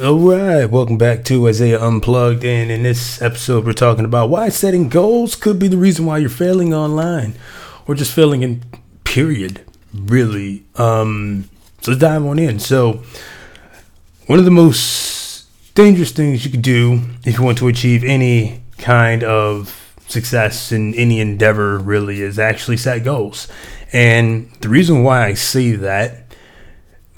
All right, welcome back to Isaiah Unplugged. And in this episode, we're talking about why setting goals could be the reason why you're failing online or just failing in period, really. Um, so let's dive on in. So, one of the most dangerous things you could do if you want to achieve any kind of success in any endeavor, really, is actually set goals. And the reason why I say that,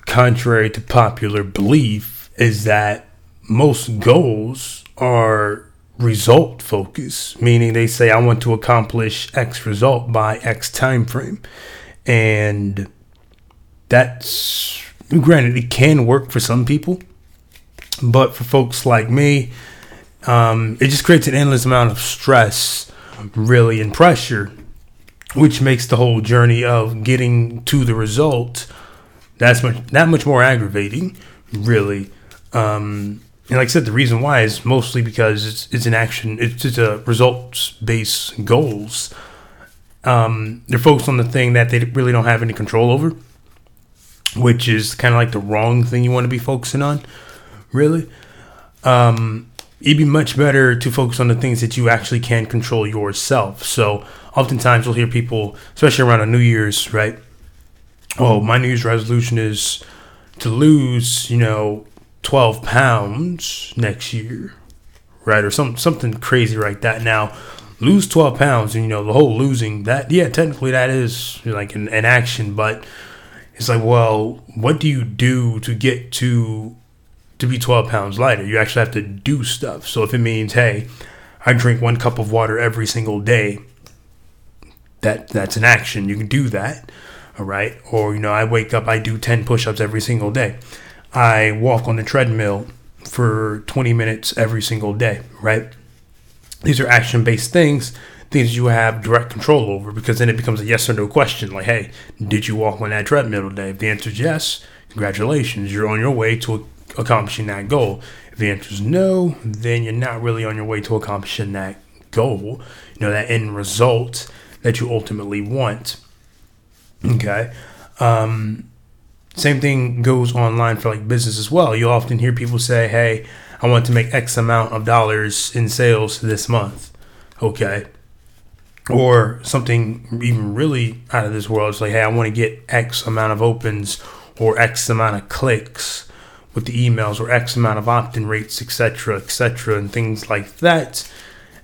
contrary to popular belief, is that most goals are result focused, meaning they say I want to accomplish X result by X time frame. And that's granted it can work for some people, but for folks like me, um, it just creates an endless amount of stress, really, and pressure, which makes the whole journey of getting to the result that's much that much more aggravating, really. Um, and like I said, the reason why is mostly because it's it's an action, it's just a results based goals. Um, they're focused on the thing that they really don't have any control over, which is kind of like the wrong thing you want to be focusing on, really. Um, it'd be much better to focus on the things that you actually can control yourself. So, oftentimes, you'll hear people, especially around a New Year's, right? Oh, my New Year's resolution is to lose, you know, 12 pounds next year, right? Or some something crazy like that. Now, lose 12 pounds, and you know, the whole losing that, yeah, technically that is like an, an action, but it's like, well, what do you do to get to to be 12 pounds lighter? You actually have to do stuff. So if it means, hey, I drink one cup of water every single day, that that's an action. You can do that. All right. Or, you know, I wake up, I do 10 push ups every single day. I walk on the treadmill for 20 minutes every single day, right? These are action based things, things you have direct control over because then it becomes a yes or no question like, hey, did you walk on that treadmill today? If the answer is yes, congratulations, you're on your way to accomplishing that goal. If the answer is no, then you're not really on your way to accomplishing that goal, you know, that end result that you ultimately want. Okay. Um, same thing goes online for like business as well. You often hear people say, "Hey, I want to make X amount of dollars in sales this month." Okay. Or something even really out of this world. It's like, "Hey, I want to get X amount of opens or X amount of clicks with the emails or X amount of opt-in rates, etc., etc., and things like that."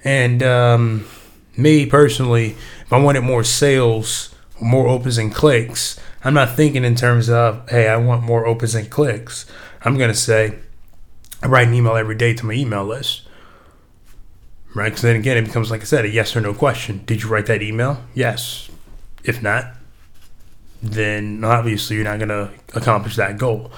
And um, me personally, if I wanted more sales, more opens and clicks, I'm not thinking in terms of, hey, I want more opens and clicks. I'm going to say, I write an email every day to my email list. Right? Because then again, it becomes, like I said, a yes or no question. Did you write that email? Yes. If not, then obviously you're not going to accomplish that goal.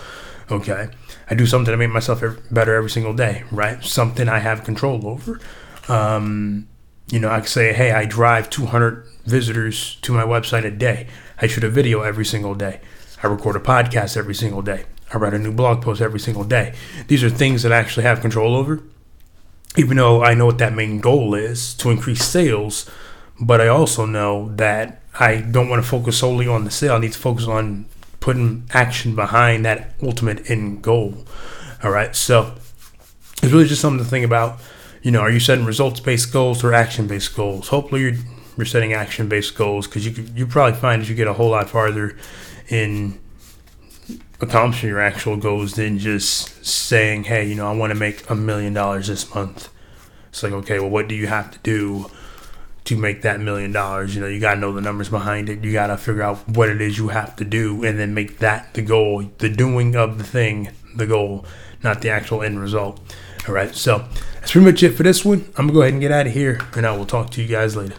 Okay. I do something to make myself better every single day, right? Something I have control over. Um, you know, I can say, hey, I drive 200 visitors to my website a day. I shoot a video every single day. I record a podcast every single day. I write a new blog post every single day. These are things that I actually have control over, even though I know what that main goal is to increase sales. But I also know that I don't want to focus solely on the sale. I need to focus on putting action behind that ultimate end goal. All right. So it's really just something to think about. You know, are you setting results based goals or action based goals? Hopefully, you're you're setting action based goals because you you probably find that you get a whole lot farther in accomplishing your actual goals than just saying, hey, you know, I want to make a million dollars this month. It's like, okay, well, what do you have to do to make that million dollars? You know, you got to know the numbers behind it. You got to figure out what it is you have to do and then make that the goal, the doing of the thing, the goal, not the actual end result. All right, so that's pretty much it for this one. I'm going to go ahead and get out of here, and I will talk to you guys later.